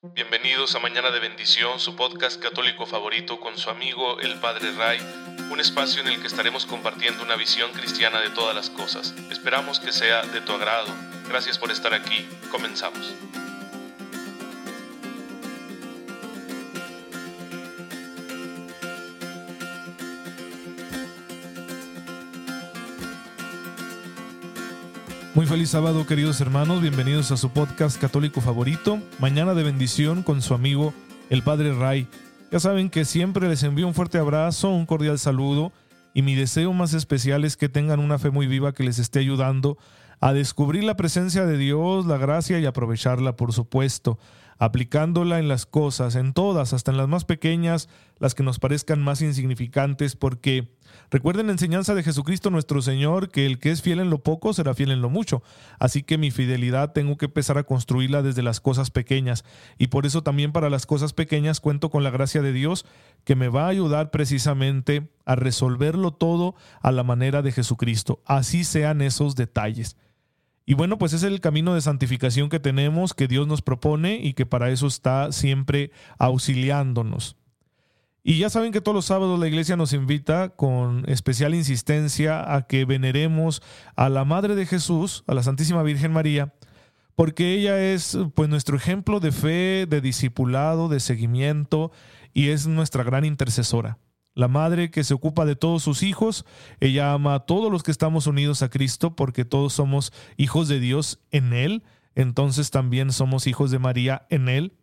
Bienvenidos a Mañana de Bendición, su podcast católico favorito con su amigo el Padre Ray, un espacio en el que estaremos compartiendo una visión cristiana de todas las cosas. Esperamos que sea de tu agrado. Gracias por estar aquí. Comenzamos. Feliz sábado queridos hermanos, bienvenidos a su podcast católico favorito, Mañana de bendición con su amigo el Padre Ray. Ya saben que siempre les envío un fuerte abrazo, un cordial saludo y mi deseo más especial es que tengan una fe muy viva que les esté ayudando a descubrir la presencia de Dios, la gracia y aprovecharla, por supuesto, aplicándola en las cosas, en todas, hasta en las más pequeñas, las que nos parezcan más insignificantes, porque recuerden la enseñanza de Jesucristo nuestro Señor, que el que es fiel en lo poco será fiel en lo mucho. Así que mi fidelidad tengo que empezar a construirla desde las cosas pequeñas, y por eso también para las cosas pequeñas cuento con la gracia de Dios, que me va a ayudar precisamente a resolverlo todo a la manera de Jesucristo. Así sean esos detalles. Y bueno, pues es el camino de santificación que tenemos, que Dios nos propone y que para eso está siempre auxiliándonos. Y ya saben que todos los sábados la iglesia nos invita con especial insistencia a que veneremos a la Madre de Jesús, a la Santísima Virgen María, porque ella es pues nuestro ejemplo de fe, de discipulado, de seguimiento y es nuestra gran intercesora la madre que se ocupa de todos sus hijos, ella ama a todos los que estamos unidos a Cristo porque todos somos hijos de Dios en Él, entonces también somos hijos de María en Él.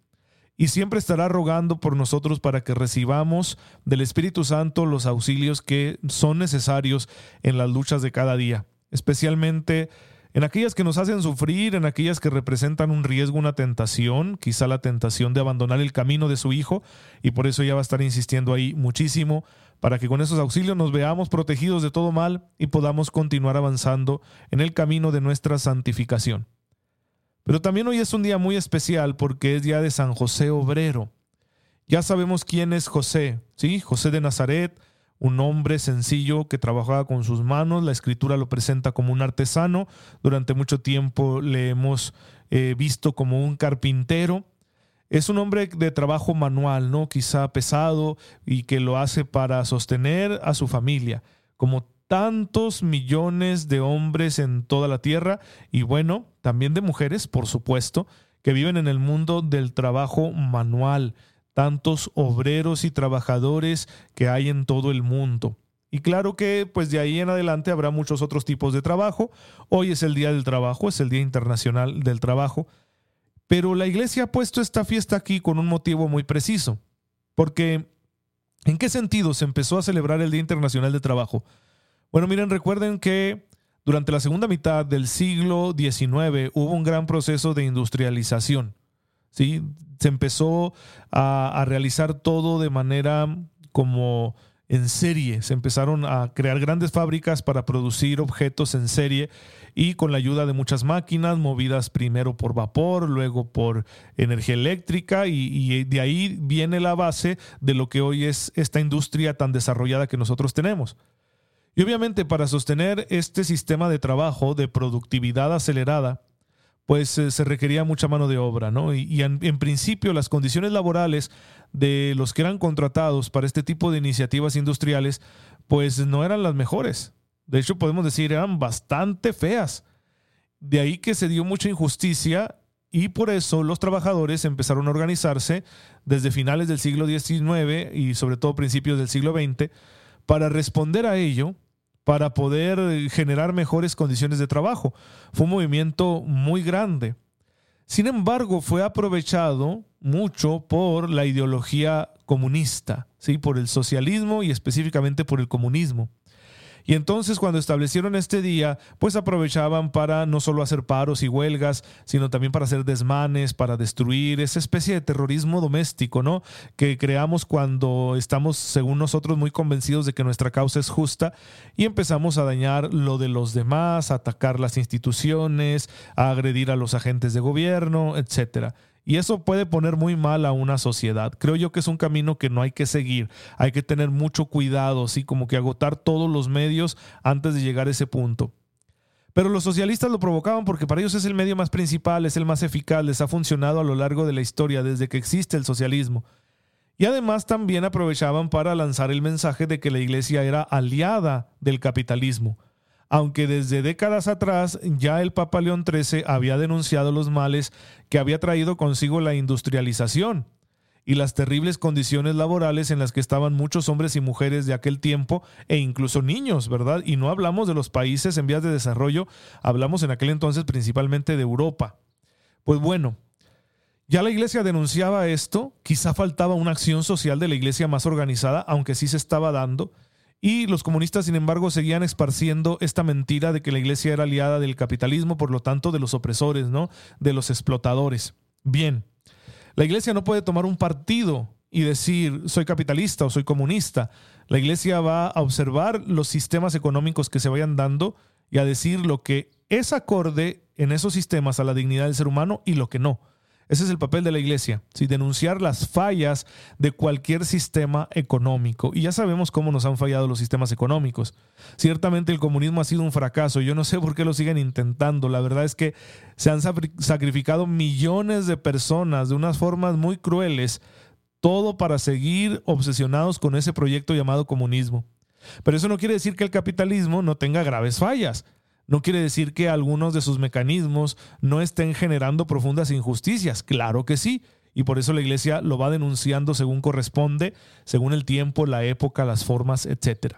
Y siempre estará rogando por nosotros para que recibamos del Espíritu Santo los auxilios que son necesarios en las luchas de cada día, especialmente en aquellas que nos hacen sufrir, en aquellas que representan un riesgo, una tentación, quizá la tentación de abandonar el camino de su hijo, y por eso ella va a estar insistiendo ahí muchísimo, para que con esos auxilios nos veamos protegidos de todo mal y podamos continuar avanzando en el camino de nuestra santificación. Pero también hoy es un día muy especial porque es día de San José Obrero. Ya sabemos quién es José, ¿sí? José de Nazaret, un hombre sencillo que trabajaba con sus manos. La escritura lo presenta como un artesano. Durante mucho tiempo le hemos eh, visto como un carpintero. Es un hombre de trabajo manual, ¿no? Quizá pesado y que lo hace para sostener a su familia, como tantos millones de hombres en toda la tierra y bueno, también de mujeres, por supuesto, que viven en el mundo del trabajo manual tantos obreros y trabajadores que hay en todo el mundo. Y claro que pues de ahí en adelante habrá muchos otros tipos de trabajo. Hoy es el Día del Trabajo, es el Día Internacional del Trabajo. Pero la iglesia ha puesto esta fiesta aquí con un motivo muy preciso. Porque, ¿en qué sentido se empezó a celebrar el Día Internacional del Trabajo? Bueno, miren, recuerden que durante la segunda mitad del siglo XIX hubo un gran proceso de industrialización. ¿Sí? Se empezó a, realizar todo de manera como en serie. Se empezaron a crear grandes fábricas para producir objetos en serie y con la ayuda de muchas máquinas movidas primero por vapor, luego por energía eléctrica y, y, de ahí viene la base de lo que hoy es esta industria tan desarrollada que nosotros tenemos. Y obviamente para sostener este sistema de trabajo de productividad acelerada, pues eh, se requería mucha mano de obra, ¿no? Y, en, principio las condiciones laborales de los que eran contratados para este tipo de iniciativas industriales, pues no eran las mejores. De hecho, podemos decir, eran bastante feas. De ahí que se dio mucha injusticia y por eso los trabajadores empezaron a organizarse desde finales del siglo XIX y sobre todo principios del siglo XX para responder a ello para poder generar mejores condiciones de trabajo. Fue un movimiento muy grande. Sin embargo, fue aprovechado mucho por la ideología comunista, ¿sí? por el socialismo y específicamente por el comunismo. Y entonces cuando establecieron este día, pues aprovechaban para no solo hacer paros y huelgas, sino también para hacer desmanes, para destruir esa especie de terrorismo doméstico, ¿no? Que creamos cuando estamos, según nosotros, muy convencidos de que nuestra causa es justa y empezamos a dañar lo de los demás, a atacar las instituciones, a agredir a los agentes de gobierno, etcétera. Y eso puede poner muy mal a una sociedad. Creo yo que es un camino que no hay que seguir. Hay que tener mucho cuidado, así como que agotar todos los medios antes de llegar a ese punto. Pero los socialistas lo provocaban porque para ellos es el medio más principal, es el más eficaz, les ha funcionado a lo largo de la historia desde que existe el socialismo. Y además también aprovechaban para lanzar el mensaje de que la iglesia era aliada del capitalismo, aunque desde décadas atrás ya el Papa León XIII había denunciado los males que había traído consigo la industrialización y las terribles condiciones laborales en las que estaban muchos hombres y mujeres de aquel tiempo e incluso niños, ¿verdad? Y no hablamos de los países en vías de desarrollo, hablamos en aquel entonces principalmente de Europa. Pues bueno, ya la iglesia denunciaba esto, quizá faltaba una acción social de la iglesia más organizada, aunque sí se estaba dando, y los comunistas, sin embargo, seguían esparciendo esta mentira de que la iglesia era aliada del capitalismo, por lo tanto, de los opresores, ¿no? De los explotadores. Bien, la iglesia no puede tomar un partido y decir soy capitalista o soy comunista. La iglesia va a observar los sistemas económicos que se vayan dando y a decir lo que es acorde en esos sistemas a la dignidad del ser humano y lo que no. Ese es el papel de la iglesia, denunciar las fallas de cualquier sistema económico. Y ya sabemos cómo nos han fallado los sistemas económicos. Ciertamente el comunismo ha sido un fracaso. Yo no sé por qué lo siguen intentando. La verdad es que se han sacrificado millones de personas de unas formas muy crueles, todo para seguir obsesionados con ese proyecto llamado comunismo. Pero eso no quiere decir que el capitalismo no tenga graves fallas no quiere decir que algunos de sus mecanismos no estén generando profundas injusticias. Claro que sí. Y por eso la iglesia lo va denunciando según corresponde, según el tiempo, la época, las formas, etc.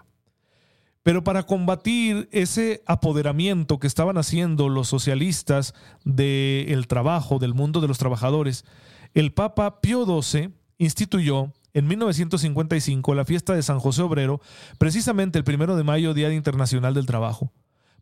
Pero para combatir ese apoderamiento que estaban haciendo los socialistas del trabajo, del mundo de los trabajadores, el Papa Pío XII instituyó en 1955 la fiesta de San José Obrero, precisamente el primero de mayo, Día Internacional del Trabajo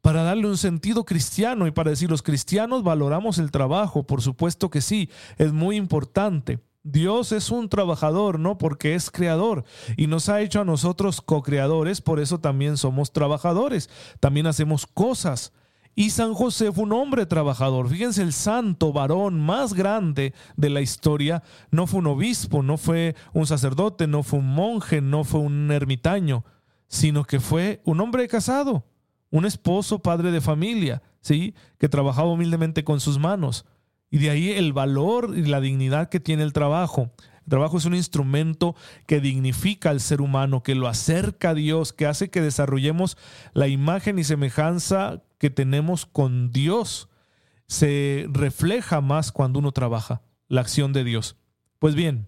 para darle un sentido cristiano y para decir los cristianos valoramos el trabajo, por supuesto que sí, es muy importante. Dios es un trabajador, ¿no? Porque es creador y nos ha hecho a nosotros co-creadores, por eso también somos trabajadores, también hacemos cosas. Y San José fue un hombre trabajador. Fíjense, el santo varón más grande de la historia no fue un obispo, no fue un sacerdote, no fue un monje, no fue un ermitaño, sino que fue un hombre casado un esposo, padre de familia, ¿sí? Que trabajaba humildemente con sus manos. Y de ahí el valor y la dignidad que tiene el trabajo. El trabajo es un instrumento que dignifica al ser humano, que lo acerca a Dios, que hace que desarrollemos la imagen y semejanza que tenemos con Dios. Se refleja más cuando uno trabaja, la acción de Dios. Pues bien,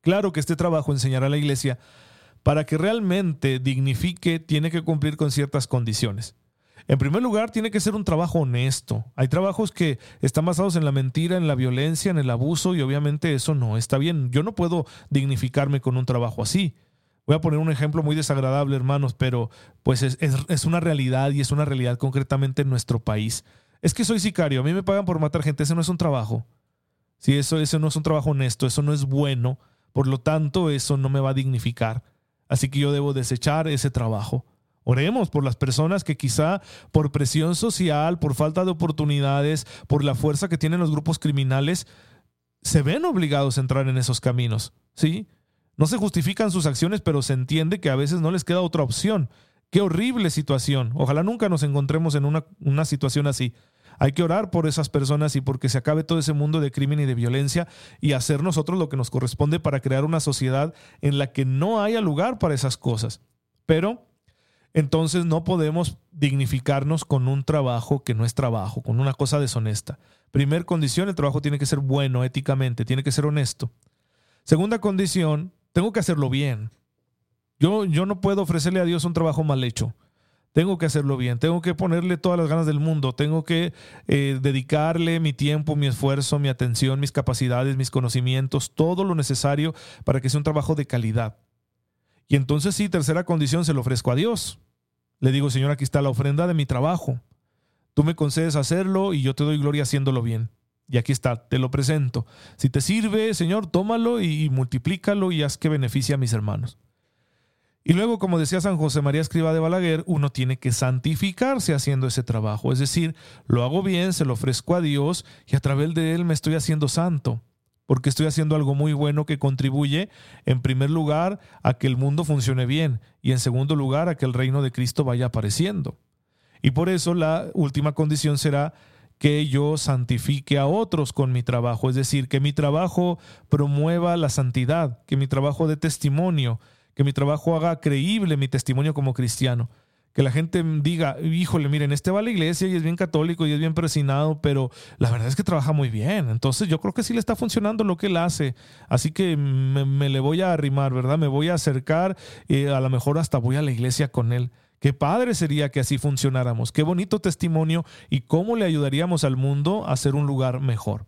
claro que este trabajo enseñará a la iglesia para que realmente dignifique, tiene que cumplir con ciertas condiciones. En primer lugar, tiene que ser un trabajo honesto. Hay trabajos que están basados en la mentira, en la violencia, en el abuso y obviamente eso no está bien. Yo no puedo dignificarme con un trabajo así. Voy a poner un ejemplo muy desagradable, hermanos, pero pues es, una realidad y es una realidad concretamente en nuestro país. Es que soy sicario, a mí me pagan por matar gente, ese no es un trabajo. Si eso, eso no es un trabajo honesto, eso no es bueno, por lo tanto eso no me va a dignificar. Así que yo debo desechar ese trabajo. Oremos por las personas que quizá por presión social, por falta de oportunidades, por la fuerza que tienen los grupos criminales, se ven obligados a entrar en esos caminos. ¿Sí? No se justifican sus acciones, pero se entiende que a veces no les queda otra opción. Qué horrible situación. Ojalá nunca nos encontremos en una, una situación así. Hay que orar por esas personas y porque se acabe todo ese mundo de crimen y de violencia y hacer nosotros lo que nos corresponde para crear una sociedad en la que no haya lugar para esas cosas. Pero entonces no podemos dignificarnos con un trabajo que no es trabajo, con una cosa deshonesta. Primer condición, el trabajo tiene que ser bueno éticamente, tiene que ser honesto. Segunda condición, tengo que hacerlo bien. Yo, yo no puedo ofrecerle a Dios un trabajo mal hecho. Tengo que hacerlo bien, tengo que ponerle todas las ganas del mundo, tengo que eh, dedicarle mi tiempo, mi esfuerzo, mi atención, mis capacidades, mis conocimientos, todo lo necesario para que sea un trabajo de calidad. Y entonces sí, tercera condición, se lo ofrezco a Dios. Le digo, Señor, aquí está la ofrenda de mi trabajo. Tú me concedes hacerlo y yo te doy gloria haciéndolo bien. Y aquí está, te lo presento. Si te sirve, Señor, tómalo y multiplícalo y haz que beneficie a mis hermanos. Y luego, como decía San José María Escriba de Balaguer, uno tiene que santificarse haciendo ese trabajo. Es decir, lo hago bien, se lo ofrezco a Dios y a través de Él me estoy haciendo santo. Porque estoy haciendo algo muy bueno que contribuye, en primer lugar, a que el mundo funcione bien y en segundo lugar, a que el reino de Cristo vaya apareciendo. Y por eso la última condición será que yo santifique a otros con mi trabajo, es decir, que mi trabajo promueva la santidad, que mi trabajo dé testimonio, que mi trabajo haga creíble mi testimonio como cristiano. Que la gente diga, híjole, miren, este va a la iglesia y es bien católico y es bien presinado, pero la verdad es que trabaja muy bien. Entonces yo creo que sí le está funcionando lo que él hace. Así que me, le voy a arrimar, ¿verdad? Me voy a acercar y a lo mejor hasta voy a la iglesia con él. Qué padre sería que así funcionáramos. Qué bonito testimonio y cómo le ayudaríamos al mundo a ser un lugar mejor.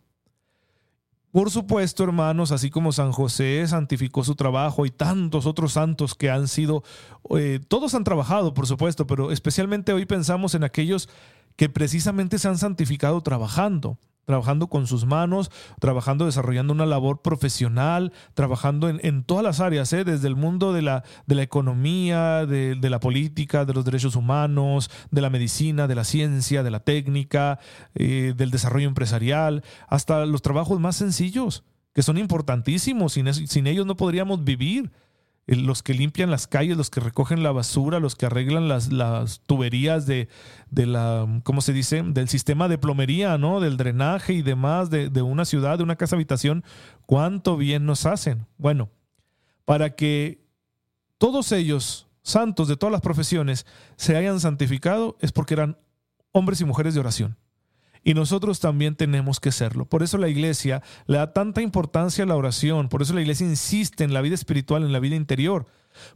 Por supuesto, hermanos, así como San José santificó su trabajo y tantos otros santos que han sido, eh, todos han trabajado, por supuesto, pero especialmente hoy pensamos en aquellos que precisamente se han santificado trabajando trabajando con sus manos, trabajando, desarrollando una labor profesional, trabajando en, todas las áreas, ¿eh? desde el mundo de la, de la economía, de, la política, de los derechos humanos, de la medicina, de la ciencia, de la técnica, eh, del desarrollo empresarial, hasta los trabajos más sencillos, que son importantísimos, sin, sin ellos no podríamos vivir los que limpian las calles, los que recogen la basura, los que arreglan las, las tuberías de, de, la, ¿cómo se dice? Del sistema de plomería, ¿no? Del drenaje y demás de, de una ciudad, de una casa habitación, cuánto bien nos hacen. Bueno, para que todos ellos, santos de todas las profesiones, se hayan santificado es porque eran hombres y mujeres de oración. Y nosotros también tenemos que serlo. Por eso la iglesia le da tanta importancia a la oración, por eso la iglesia insiste en la vida espiritual, en la vida interior.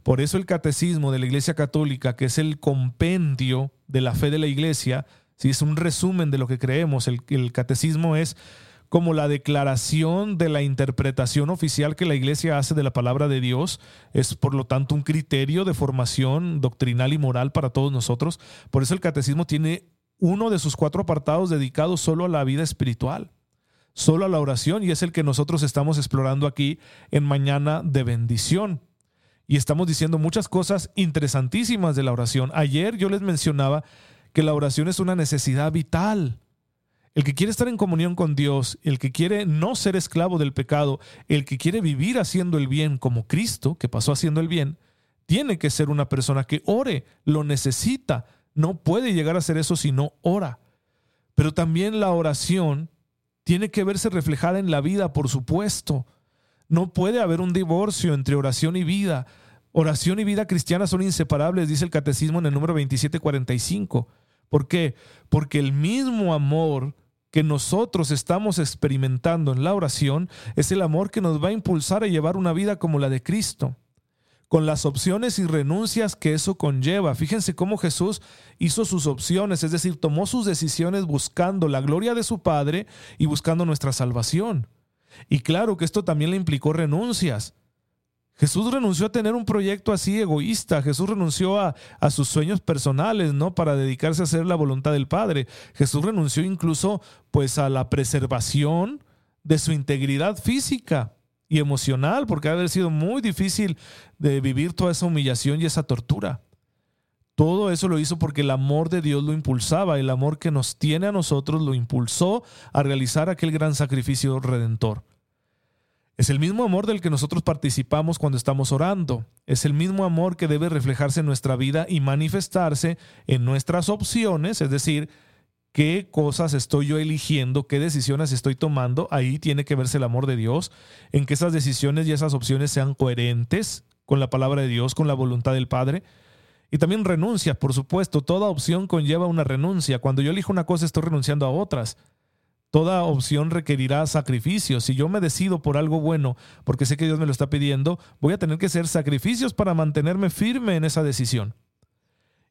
Por eso el catecismo de la iglesia católica, que es el compendio de la fe de la iglesia, si es un resumen de lo que creemos, el, el catecismo es como la declaración de la interpretación oficial que la Iglesia hace de la palabra de Dios. Es por lo tanto un criterio de formación doctrinal y moral para todos nosotros. Por eso el catecismo tiene uno de sus cuatro apartados dedicados solo a la vida espiritual, solo a la oración, y es el que nosotros estamos explorando aquí en Mañana de Bendición. Y estamos diciendo muchas cosas interesantísimas de la oración. Ayer yo les mencionaba que la oración es una necesidad vital. El que quiere estar en comunión con Dios, el que quiere no ser esclavo del pecado, el que quiere vivir haciendo el bien como Cristo, que pasó haciendo el bien, tiene que ser una persona que ore, lo necesita, no puede llegar a hacer eso si no ora. Pero también la oración tiene que verse reflejada en la vida, por supuesto. No puede haber un divorcio entre oración y vida. Oración y vida cristiana son inseparables, dice el catecismo en el número 2745. ¿Por qué? Porque el mismo amor que nosotros estamos experimentando en la oración es el amor que nos va a impulsar a llevar una vida como la de Cristo con las opciones y renuncias que eso conlleva. Fíjense cómo Jesús hizo sus opciones, es decir, tomó sus decisiones buscando la gloria de su Padre y buscando nuestra salvación. Y claro que esto también le implicó renuncias. Jesús renunció a tener un proyecto así egoísta, Jesús renunció a, a, sus sueños personales, ¿no? Para dedicarse a hacer la voluntad del Padre. Jesús renunció incluso pues a la preservación de su integridad física y emocional, porque ha haber sido muy difícil de vivir toda esa humillación y esa tortura. Todo eso lo hizo porque el amor de Dios lo impulsaba, el amor que nos tiene a nosotros lo impulsó a realizar aquel gran sacrificio redentor. Es el mismo amor del que nosotros participamos cuando estamos orando. Es el mismo amor que debe reflejarse en nuestra vida y manifestarse en nuestras opciones, es decir, qué cosas estoy yo eligiendo, qué decisiones estoy tomando, ahí tiene que verse el amor de Dios, en que esas decisiones y esas opciones sean coherentes con la palabra de Dios, con la voluntad del Padre. Y también renuncia, por supuesto, toda opción conlleva una renuncia. Cuando yo elijo una cosa estoy renunciando a otras. Toda opción requerirá sacrificios. Si yo me decido por algo bueno, porque sé que Dios me lo está pidiendo, voy a tener que hacer sacrificios para mantenerme firme en esa decisión.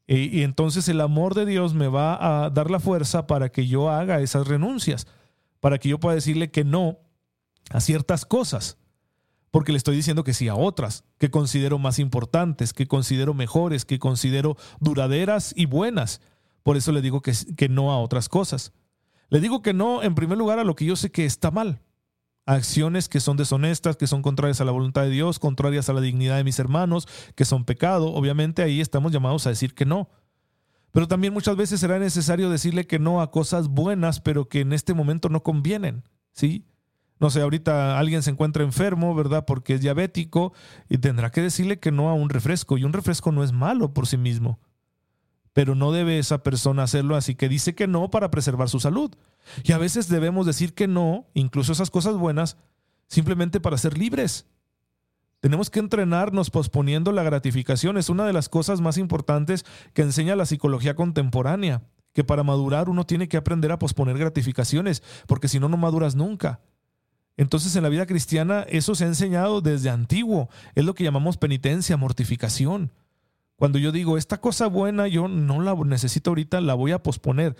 Y, entonces el amor de Dios me va a dar la fuerza para que yo haga esas renuncias, para que yo pueda decirle que no a ciertas cosas, porque le estoy diciendo que sí a otras, que considero más importantes, que considero mejores, que considero duraderas y buenas. Por eso le digo que, que no a otras cosas. Le digo que no, en primer lugar, a lo que yo sé que está mal acciones que son deshonestas, que son contrarias a la voluntad de Dios, contrarias a la dignidad de mis hermanos, que son pecado, obviamente ahí estamos llamados a decir que no. Pero también muchas veces será necesario decirle que no a cosas buenas, pero que en este momento no convienen, ¿sí? No sé, ahorita alguien se encuentra enfermo, ¿verdad? Porque es diabético y tendrá que decirle que no a un refresco. Y un refresco no es malo por sí mismo. Pero no debe esa persona hacerlo así que dice que no para preservar su salud. Y a veces debemos decir que no, incluso esas cosas buenas, simplemente para ser libres. Tenemos que entrenarnos posponiendo la gratificación. Es una de las cosas más importantes que enseña la psicología contemporánea, que para madurar uno tiene que aprender a posponer gratificaciones, porque si no, no maduras nunca. Entonces en la vida cristiana eso se ha enseñado desde antiguo. Es lo que llamamos penitencia, mortificación. Cuando yo digo, esta cosa buena yo no la necesito ahorita, la voy a posponer.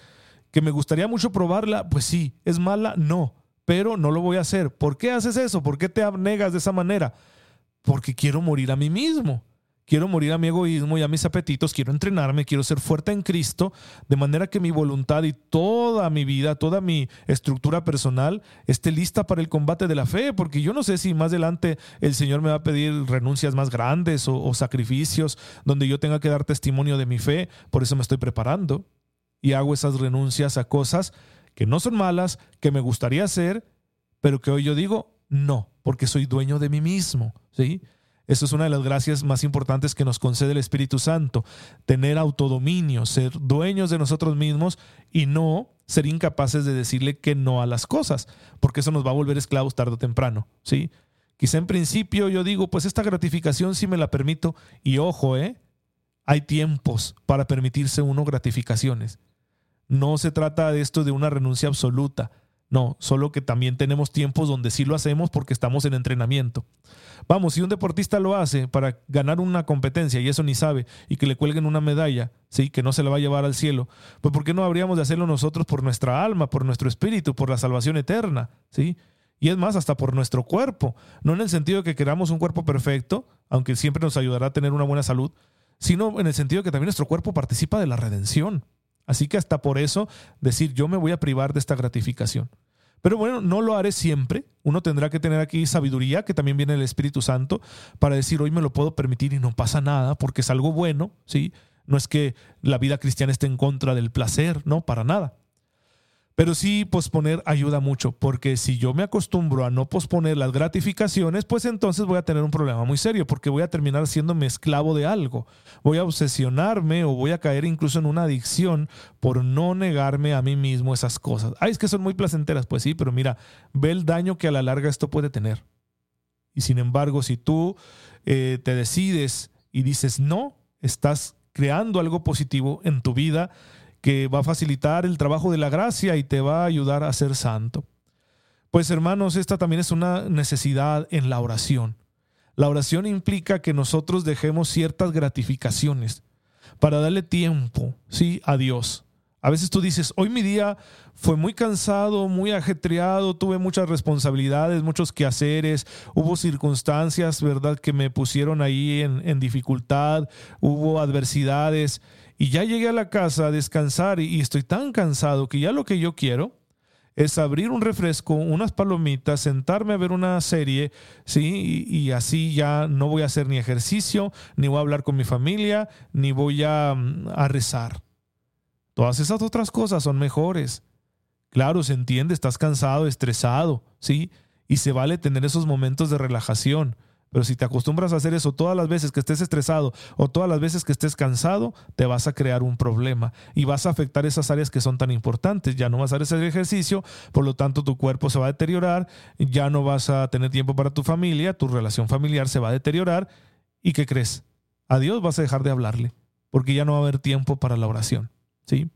Que me gustaría mucho probarla, pues sí. ¿Es mala? No. Pero no lo voy a hacer. ¿Por qué haces eso? ¿Por qué te abnegas de esa manera? Porque quiero morir a mí mismo quiero morir a mi egoísmo y a mis apetitos, quiero entrenarme, quiero ser fuerte en Cristo, de manera que mi voluntad y toda mi vida, toda mi estructura personal esté lista para el combate de la fe, porque yo no sé si más adelante el Señor me va a pedir renuncias más grandes o, sacrificios donde yo tenga que dar testimonio de mi fe, por eso me estoy preparando y hago esas renuncias a cosas que no son malas, que me gustaría hacer, pero que hoy yo digo, no, porque soy dueño de mí mismo, ¿sí? Eso es una de las gracias más importantes que nos concede el Espíritu Santo, tener autodominio, ser dueños de nosotros mismos y no ser incapaces de decirle que no a las cosas, porque eso nos va a volver esclavos tarde o temprano, ¿sí? Quizá en principio yo digo, pues esta gratificación sí me la permito y ojo, ¿eh? Hay tiempos para permitirse uno gratificaciones. No se trata de esto de una renuncia absoluta. No, solo que también tenemos tiempos donde sí lo hacemos porque estamos en entrenamiento. Vamos, si un deportista lo hace para ganar una competencia y eso ni sabe y que le cuelguen una medalla, sí, que no se la va a llevar al cielo, pues ¿por qué no habríamos de hacerlo nosotros por nuestra alma, por nuestro espíritu, por la salvación eterna, sí? Y es más, hasta por nuestro cuerpo, no en el sentido de que queramos un cuerpo perfecto, aunque siempre nos ayudará a tener una buena salud, sino en el sentido de que también nuestro cuerpo participa de la redención. Así que hasta por eso decir yo me voy a privar de esta gratificación. Pero bueno, no lo haré siempre. Uno tendrá que tener aquí sabiduría, que también viene del Espíritu Santo, para decir hoy me lo puedo permitir y no pasa nada, porque es algo bueno, ¿sí? No es que la vida cristiana esté en contra del placer, no, para nada. Pero sí posponer ayuda mucho, porque si yo me acostumbro a no posponer las gratificaciones, pues entonces voy a tener un problema muy serio, porque voy a terminar siéndome esclavo de algo. Voy a obsesionarme o voy a caer incluso en una adicción por no negarme a mí mismo esas cosas. Ay, es que son muy placenteras, pues sí, pero mira, ve el daño que a la larga esto puede tener. Y sin embargo, si tú eh, te decides y dices no, estás creando algo positivo en tu vida que va a facilitar el trabajo de la gracia y te va a ayudar a ser santo. Pues hermanos, esta también es una necesidad en la oración. La oración implica que nosotros dejemos ciertas gratificaciones para darle tiempo, ¿sí? a Dios. A veces tú dices, hoy mi día fue muy cansado, muy ajetreado, tuve muchas responsabilidades, muchos quehaceres, hubo circunstancias, ¿verdad?, que me pusieron ahí en, en dificultad, hubo adversidades y ya llegué a la casa a descansar y, estoy tan cansado que ya lo que yo quiero es abrir un refresco, unas palomitas, sentarme a ver una serie, ¿sí? Y, así ya no voy a hacer ni ejercicio, ni voy a hablar con mi familia, ni voy a, a rezar. Todas esas otras cosas son mejores. Claro, se entiende, estás cansado, estresado, ¿sí? Y se vale tener esos momentos de relajación. Pero si te acostumbras a hacer eso todas las veces que estés estresado o todas las veces que estés cansado, te vas a crear un problema y vas a afectar esas áreas que son tan importantes. Ya no vas a hacer ejercicio, por lo tanto tu cuerpo se va a deteriorar, ya no vas a tener tiempo para tu familia, tu relación familiar se va a deteriorar. ¿Y qué crees? A Dios vas a dejar de hablarle, porque ya no va a haber tiempo para la oración. ¿sí?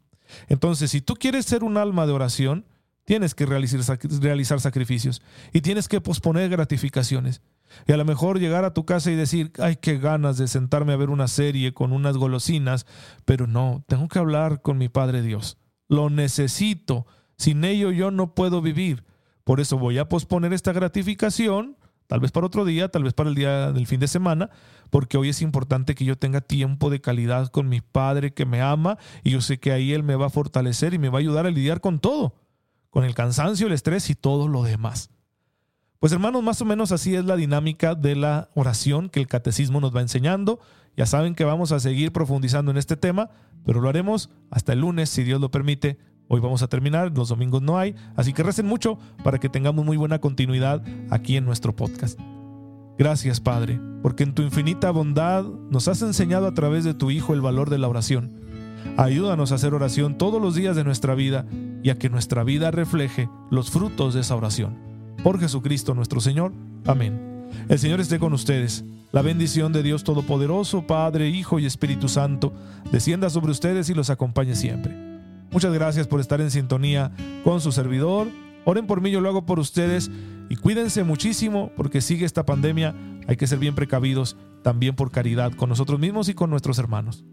Entonces, si tú quieres ser un alma de oración, tienes que realizar, realizar sacrificios y tienes que posponer gratificaciones. Y a lo mejor llegar a tu casa y decir, ay, qué ganas de sentarme a ver una serie con unas golosinas, pero no, tengo que hablar con mi Padre Dios. Lo necesito. Sin ello yo no puedo vivir. Por eso voy a posponer esta gratificación, tal vez para otro día, tal vez para el día del fin de semana, porque hoy es importante que yo tenga tiempo de calidad con mi Padre que me ama y yo sé que ahí Él me va a fortalecer y me va a ayudar a lidiar con todo, con el cansancio, el estrés y todo lo demás. Pues hermanos, más o menos así es la dinámica de la oración que el catecismo nos va enseñando. Ya saben que vamos a seguir profundizando en este tema, pero lo haremos hasta el lunes, si Dios lo permite. Hoy vamos a terminar, los domingos no hay, así que recen mucho para que tengamos muy buena continuidad aquí en nuestro podcast. Gracias Padre, porque en tu infinita bondad nos has enseñado a través de tu Hijo el valor de la oración. Ayúdanos a hacer oración todos los días de nuestra vida y a que nuestra vida refleje los frutos de esa oración. Por Jesucristo nuestro Señor. Amén. El Señor esté con ustedes. La bendición de Dios Todopoderoso, Padre, Hijo y Espíritu Santo, descienda sobre ustedes y los acompañe siempre. Muchas gracias por estar en sintonía con su servidor. Oren por mí, yo lo hago por ustedes y cuídense muchísimo porque sigue esta pandemia. Hay que ser bien precavidos también por caridad con nosotros mismos y con nuestros hermanos.